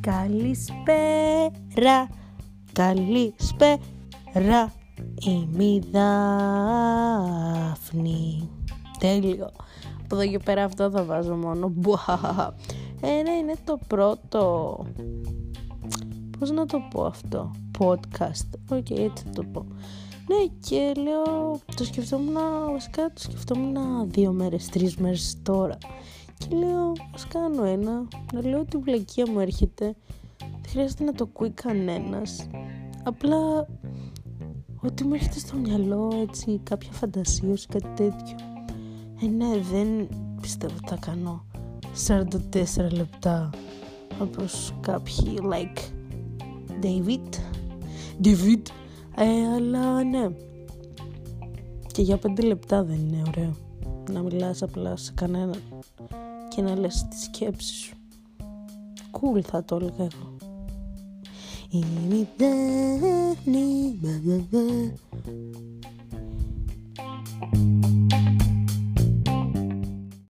Καλησπέρα, καλησπέρα, είμαι η Δάφνη. Τέλειο. Από εδώ και πέρα αυτό θα βάζω μόνο. Ένα είναι το πρώτο. Πώς να το πω αυτό; Podcast. OK, okay, έτσι θα το πω. Ναι, και λέω, το σκεφτόμουν, βασικά το σκεφτόμουν δύο μέρες, τρεις μέρες τώρα. Και λέω, ας κάνω ένα, να λέω ότι η βλακεία μου έρχεται. Δεν χρειάζεται να το ακούει κανένας. Απλά ότι μου έρχεται στο μυαλό έτσι κάποια φαντασίωση, κάτι τέτοιο. Ε, ναι, δεν πιστεύω ότι θα κάνω 44 λεπτά όπως κάποιοι like David. David. Ε, αλλά ναι. Και για 5 λεπτά δεν είναι ωραίο να μιλάς απλά σε κανέναν και να λες τη σκέψη σου. Cool θα το έλεγα εγώ. Η Δάφνη,